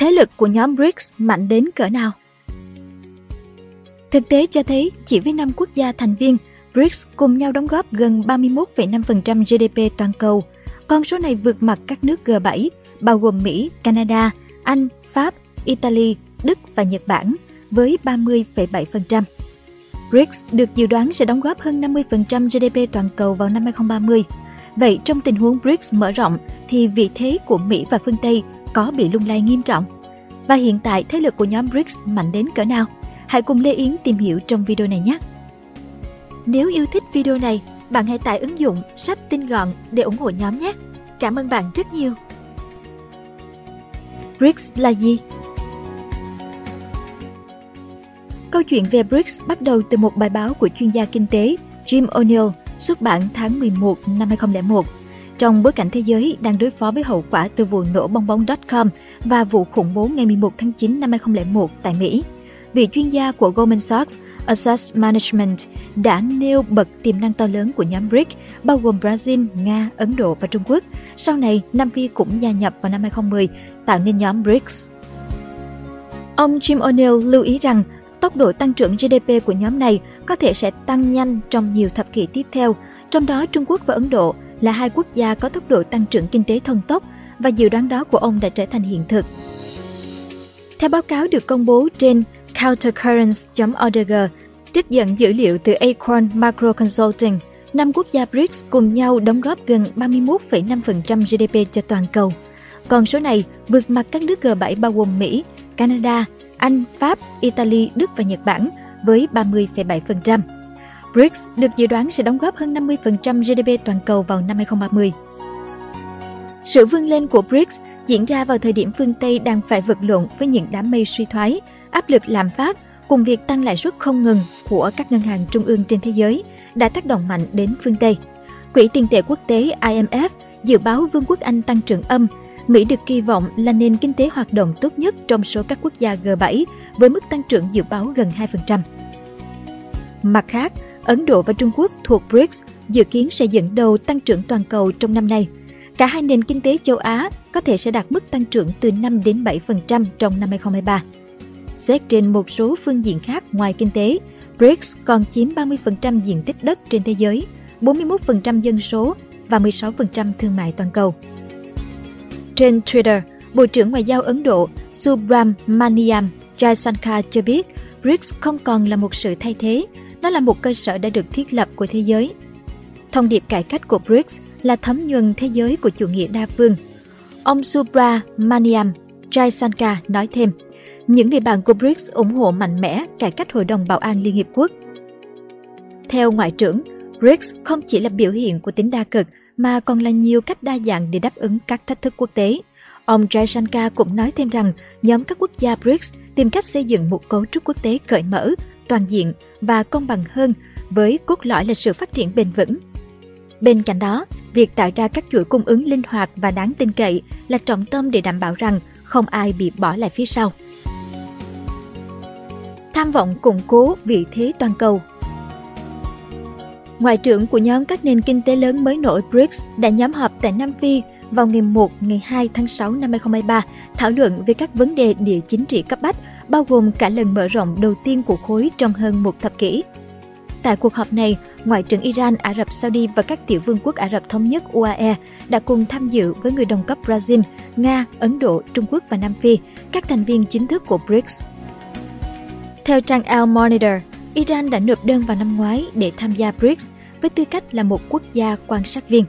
thế lực của nhóm BRICS mạnh đến cỡ nào. Thực tế cho thấy chỉ với 5 quốc gia thành viên, BRICS cùng nhau đóng góp gần 31,5% GDP toàn cầu. Con số này vượt mặt các nước G7, bao gồm Mỹ, Canada, Anh, Pháp, Italy, Đức và Nhật Bản với 30,7%. BRICS được dự đoán sẽ đóng góp hơn 50% GDP toàn cầu vào năm 2030. Vậy trong tình huống BRICS mở rộng thì vị thế của Mỹ và phương Tây có bị lung lay nghiêm trọng. Và hiện tại thế lực của nhóm BRICS mạnh đến cỡ nào? Hãy cùng Lê Yến tìm hiểu trong video này nhé! Nếu yêu thích video này, bạn hãy tải ứng dụng sách tin gọn để ủng hộ nhóm nhé! Cảm ơn bạn rất nhiều! BRICS là gì? Câu chuyện về BRICS bắt đầu từ một bài báo của chuyên gia kinh tế Jim O'Neill xuất bản tháng 11 năm 2001 trong bối cảnh thế giới đang đối phó với hậu quả từ vụ nổ bong bóng.com và vụ khủng bố ngày 11 tháng 9 năm 2001 tại Mỹ, vị chuyên gia của Goldman Sachs Asset Management đã nêu bật tiềm năng to lớn của nhóm BRIC, bao gồm Brazil, Nga, Ấn Độ và Trung Quốc. Sau này, Nam Phi cũng gia nhập vào năm 2010, tạo nên nhóm BRICS. Ông Jim O'Neill lưu ý rằng tốc độ tăng trưởng GDP của nhóm này có thể sẽ tăng nhanh trong nhiều thập kỷ tiếp theo, trong đó Trung Quốc và Ấn Độ – là hai quốc gia có tốc độ tăng trưởng kinh tế thần tốc và dự đoán đó của ông đã trở thành hiện thực. Theo báo cáo được công bố trên countercurrents.org, trích dẫn dữ liệu từ Acorn Macro Consulting, năm quốc gia BRICS cùng nhau đóng góp gần 31,5% GDP cho toàn cầu. Còn số này vượt mặt các nước G7 bao gồm Mỹ, Canada, Anh, Pháp, Italy, Đức và Nhật Bản với 30,7%. BRICS được dự đoán sẽ đóng góp hơn 50% GDP toàn cầu vào năm 2030. Sự vươn lên của BRICS diễn ra vào thời điểm phương Tây đang phải vật lộn với những đám mây suy thoái, áp lực lạm phát cùng việc tăng lãi suất không ngừng của các ngân hàng trung ương trên thế giới đã tác động mạnh đến phương Tây. Quỹ tiền tệ quốc tế IMF dự báo Vương quốc Anh tăng trưởng âm, Mỹ được kỳ vọng là nền kinh tế hoạt động tốt nhất trong số các quốc gia G7 với mức tăng trưởng dự báo gần 2%. Mặt khác, Ấn Độ và Trung Quốc thuộc BRICS dự kiến sẽ dẫn đầu tăng trưởng toàn cầu trong năm nay. Cả hai nền kinh tế châu Á có thể sẽ đạt mức tăng trưởng từ 5 đến 7% trong năm 2023. Xét trên một số phương diện khác ngoài kinh tế, BRICS còn chiếm 30% diện tích đất trên thế giới, 41% dân số và 16% thương mại toàn cầu. Trên Twitter, Bộ trưởng Ngoại giao Ấn Độ Subramaniam Jaishankar cho biết BRICS không còn là một sự thay thế nó là một cơ sở đã được thiết lập của thế giới. Thông điệp cải cách của BRICS là thấm nhuần thế giới của chủ nghĩa đa phương. Ông Subra Maniam Jaishankar nói thêm, những người bạn của BRICS ủng hộ mạnh mẽ cải cách Hội đồng Bảo an Liên Hiệp Quốc. Theo Ngoại trưởng, BRICS không chỉ là biểu hiện của tính đa cực mà còn là nhiều cách đa dạng để đáp ứng các thách thức quốc tế. Ông Jaishankar cũng nói thêm rằng nhóm các quốc gia BRICS tìm cách xây dựng một cấu trúc quốc tế cởi mở toàn diện và công bằng hơn với cốt lõi là sự phát triển bền vững. Bên cạnh đó, việc tạo ra các chuỗi cung ứng linh hoạt và đáng tin cậy là trọng tâm để đảm bảo rằng không ai bị bỏ lại phía sau. Tham vọng củng cố vị thế toàn cầu Ngoại trưởng của nhóm các nền kinh tế lớn mới nổi BRICS đã nhóm họp tại Nam Phi vào ngày 1, ngày 2 tháng 6 năm 2023 thảo luận về các vấn đề địa chính trị cấp bách bao gồm cả lần mở rộng đầu tiên của khối trong hơn một thập kỷ. Tại cuộc họp này, Ngoại trưởng Iran, Ả Rập Saudi và các tiểu vương quốc Ả Rập Thống nhất UAE đã cùng tham dự với người đồng cấp Brazil, Nga, Ấn Độ, Trung Quốc và Nam Phi, các thành viên chính thức của BRICS. Theo trang Al Monitor, Iran đã nộp đơn vào năm ngoái để tham gia BRICS với tư cách là một quốc gia quan sát viên.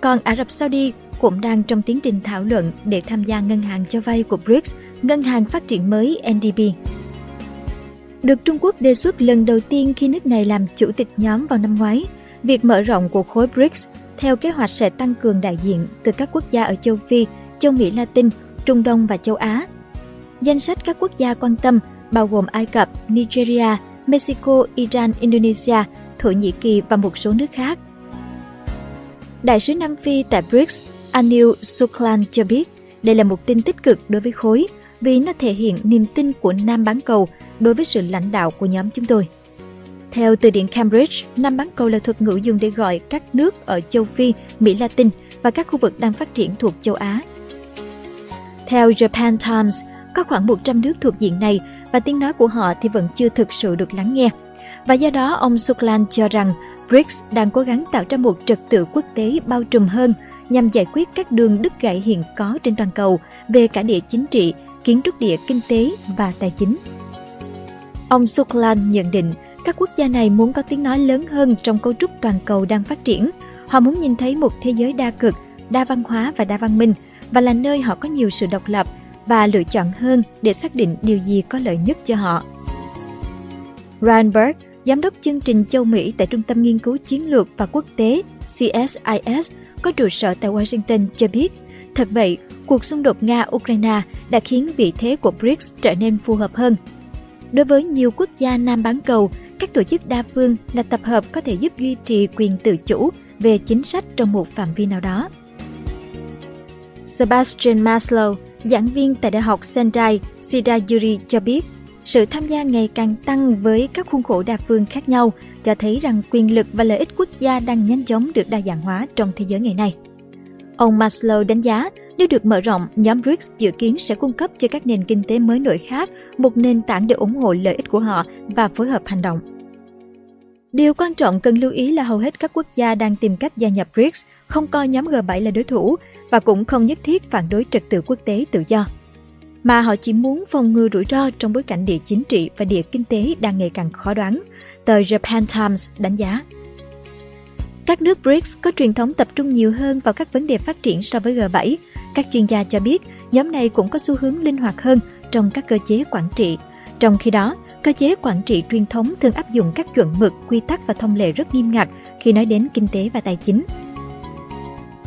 Còn Ả Rập Saudi cũng đang trong tiến trình thảo luận để tham gia ngân hàng cho vay của BRICS Ngân hàng Phát triển mới NDB. Được Trung Quốc đề xuất lần đầu tiên khi nước này làm chủ tịch nhóm vào năm ngoái, việc mở rộng của khối BRICS theo kế hoạch sẽ tăng cường đại diện từ các quốc gia ở châu Phi, châu Mỹ Latin, Trung Đông và châu Á. Danh sách các quốc gia quan tâm bao gồm Ai Cập, Nigeria, Mexico, Iran, Indonesia, Thổ Nhĩ Kỳ và một số nước khác. Đại sứ Nam Phi tại BRICS, Anil Suklan cho biết đây là một tin tích cực đối với khối vì nó thể hiện niềm tin của Nam bán cầu đối với sự lãnh đạo của nhóm chúng tôi. Theo từ điển Cambridge, Nam bán cầu là thuật ngữ dùng để gọi các nước ở châu Phi, Mỹ Latin và các khu vực đang phát triển thuộc châu Á. Theo Japan Times, có khoảng 100 nước thuộc diện này và tiếng nói của họ thì vẫn chưa thực sự được lắng nghe. Và do đó, ông Suklan cho rằng BRICS đang cố gắng tạo ra một trật tự quốc tế bao trùm hơn nhằm giải quyết các đường đứt gãy hiện có trên toàn cầu về cả địa chính trị, kiến trúc địa kinh tế và tài chính. Ông Suklan nhận định các quốc gia này muốn có tiếng nói lớn hơn trong cấu trúc toàn cầu đang phát triển. Họ muốn nhìn thấy một thế giới đa cực, đa văn hóa và đa văn minh và là nơi họ có nhiều sự độc lập và lựa chọn hơn để xác định điều gì có lợi nhất cho họ. Ryan Berg, giám đốc chương trình châu Mỹ tại Trung tâm Nghiên cứu Chiến lược và Quốc tế CSIS có trụ sở tại Washington cho biết, thật vậy, cuộc xung đột Nga-Ukraine đã khiến vị thế của BRICS trở nên phù hợp hơn. Đối với nhiều quốc gia Nam bán cầu, các tổ chức đa phương là tập hợp có thể giúp duy trì quyền tự chủ về chính sách trong một phạm vi nào đó. Sebastian Maslow, giảng viên tại Đại học Sendai Shirayuri cho biết, sự tham gia ngày càng tăng với các khuôn khổ đa phương khác nhau cho thấy rằng quyền lực và lợi ích quốc gia đang nhanh chóng được đa dạng hóa trong thế giới ngày nay. Ông Maslow đánh giá nếu được mở rộng, nhóm BRICS dự kiến sẽ cung cấp cho các nền kinh tế mới nổi khác một nền tảng để ủng hộ lợi ích của họ và phối hợp hành động. Điều quan trọng cần lưu ý là hầu hết các quốc gia đang tìm cách gia nhập BRICS không coi nhóm G7 là đối thủ và cũng không nhất thiết phản đối trật tự quốc tế tự do, mà họ chỉ muốn phòng ngừa rủi ro trong bối cảnh địa chính trị và địa kinh tế đang ngày càng khó đoán, tờ Japan Times đánh giá. Các nước BRICS có truyền thống tập trung nhiều hơn vào các vấn đề phát triển so với G7, các chuyên gia cho biết, nhóm này cũng có xu hướng linh hoạt hơn trong các cơ chế quản trị. Trong khi đó, cơ chế quản trị truyền thống thường áp dụng các chuẩn mực, quy tắc và thông lệ rất nghiêm ngặt khi nói đến kinh tế và tài chính.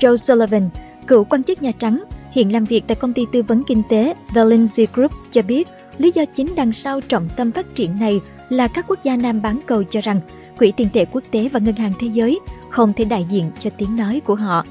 Joe Sullivan, cựu quan chức Nhà Trắng, hiện làm việc tại công ty tư vấn kinh tế The Lindsay Group cho biết lý do chính đằng sau trọng tâm phát triển này là các quốc gia nam bán cầu cho rằng Quỹ tiền tệ quốc tế và Ngân hàng Thế giới không thể đại diện cho tiếng nói của họ.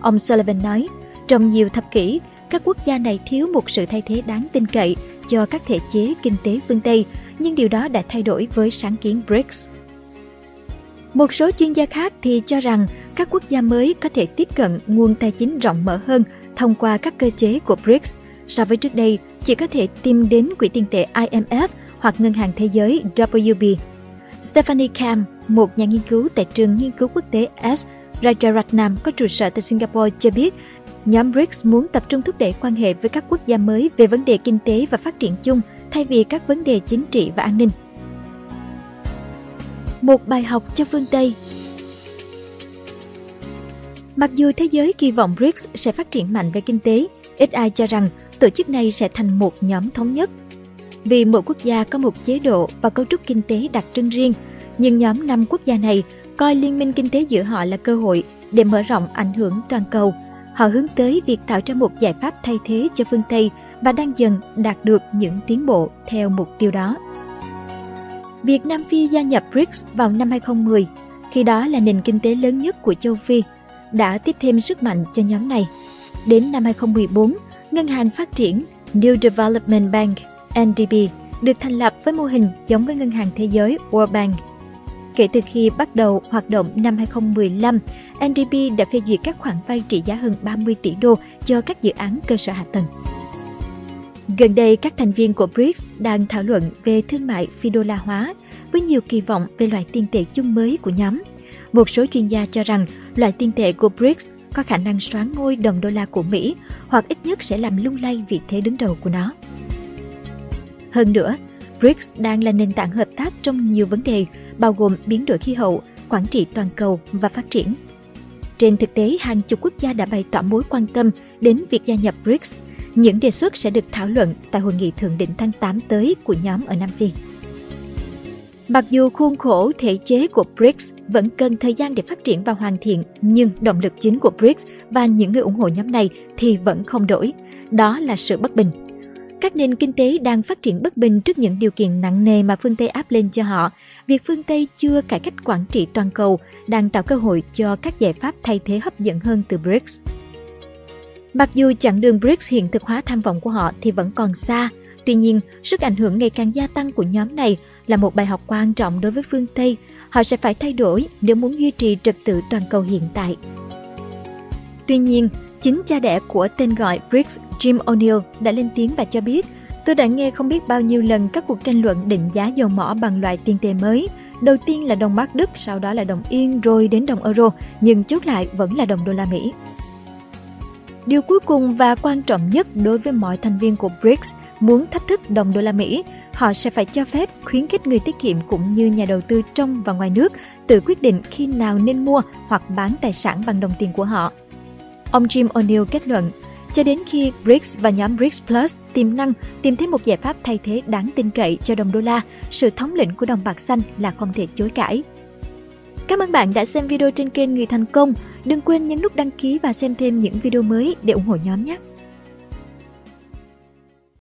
Ông Sullivan nói, trong nhiều thập kỷ, các quốc gia này thiếu một sự thay thế đáng tin cậy cho các thể chế kinh tế phương Tây, nhưng điều đó đã thay đổi với sáng kiến BRICS. Một số chuyên gia khác thì cho rằng các quốc gia mới có thể tiếp cận nguồn tài chính rộng mở hơn thông qua các cơ chế của BRICS so với trước đây chỉ có thể tìm đến quỹ tiền tệ IMF hoặc Ngân hàng Thế giới WB. Stephanie Cam, một nhà nghiên cứu tại trường nghiên cứu quốc tế S. Rajaratnam có trụ sở tại Singapore cho biết Nhóm BRICS muốn tập trung thúc đẩy quan hệ với các quốc gia mới về vấn đề kinh tế và phát triển chung thay vì các vấn đề chính trị và an ninh. Một bài học cho phương Tây Mặc dù thế giới kỳ vọng BRICS sẽ phát triển mạnh về kinh tế, ít ai cho rằng tổ chức này sẽ thành một nhóm thống nhất. Vì mỗi quốc gia có một chế độ và cấu trúc kinh tế đặc trưng riêng, nhưng nhóm năm quốc gia này coi liên minh kinh tế giữa họ là cơ hội để mở rộng ảnh hưởng toàn cầu – họ hướng tới việc tạo ra một giải pháp thay thế cho phương Tây và đang dần đạt được những tiến bộ theo mục tiêu đó. Việc Nam Phi gia nhập BRICS vào năm 2010, khi đó là nền kinh tế lớn nhất của châu Phi, đã tiếp thêm sức mạnh cho nhóm này. Đến năm 2014, Ngân hàng Phát triển New Development Bank NDB được thành lập với mô hình giống với Ngân hàng Thế giới World Bank – Kể từ khi bắt đầu hoạt động năm 2015, NDB đã phê duyệt các khoản vay trị giá hơn 30 tỷ đô cho các dự án cơ sở hạ tầng. Gần đây, các thành viên của BRICS đang thảo luận về thương mại phi đô la hóa với nhiều kỳ vọng về loại tiền tệ chung mới của nhóm. Một số chuyên gia cho rằng loại tiền tệ của BRICS có khả năng xoán ngôi đồng đô la của Mỹ hoặc ít nhất sẽ làm lung lay vị thế đứng đầu của nó. Hơn nữa, BRICS đang là nền tảng hợp tác trong nhiều vấn đề, bao gồm biến đổi khí hậu, quản trị toàn cầu và phát triển. Trên thực tế, hàng chục quốc gia đã bày tỏ mối quan tâm đến việc gia nhập BRICS. Những đề xuất sẽ được thảo luận tại hội nghị thượng đỉnh tháng 8 tới của nhóm ở Nam Phi. Mặc dù khuôn khổ thể chế của BRICS vẫn cần thời gian để phát triển và hoàn thiện, nhưng động lực chính của BRICS và những người ủng hộ nhóm này thì vẫn không đổi. Đó là sự bất bình các nền kinh tế đang phát triển bất bình trước những điều kiện nặng nề mà phương Tây áp lên cho họ. Việc phương Tây chưa cải cách quản trị toàn cầu đang tạo cơ hội cho các giải pháp thay thế hấp dẫn hơn từ BRICS. Mặc dù chặng đường BRICS hiện thực hóa tham vọng của họ thì vẫn còn xa, tuy nhiên sức ảnh hưởng ngày càng gia tăng của nhóm này là một bài học quan trọng đối với phương Tây. Họ sẽ phải thay đổi nếu muốn duy trì trật tự toàn cầu hiện tại. Tuy nhiên, Chính cha đẻ của tên gọi BRICS, Jim O'Neill, đã lên tiếng và cho biết Tôi đã nghe không biết bao nhiêu lần các cuộc tranh luận định giá dầu mỏ bằng loại tiền tệ mới. Đầu tiên là đồng mark Đức, sau đó là đồng Yên, rồi đến đồng euro, nhưng chốt lại vẫn là đồng đô la Mỹ. Điều cuối cùng và quan trọng nhất đối với mọi thành viên của BRICS muốn thách thức đồng đô la Mỹ, họ sẽ phải cho phép khuyến khích người tiết kiệm cũng như nhà đầu tư trong và ngoài nước tự quyết định khi nào nên mua hoặc bán tài sản bằng đồng tiền của họ. Ông Jim O'Neill kết luận, cho đến khi BRICS và nhóm BRICS Plus tiềm năng tìm thấy một giải pháp thay thế đáng tin cậy cho đồng đô la, sự thống lĩnh của đồng bạc xanh là không thể chối cãi. Cảm ơn bạn đã xem video trên kênh Người Thành Công. Đừng quên nhấn nút đăng ký và xem thêm những video mới để ủng hộ nhóm nhé!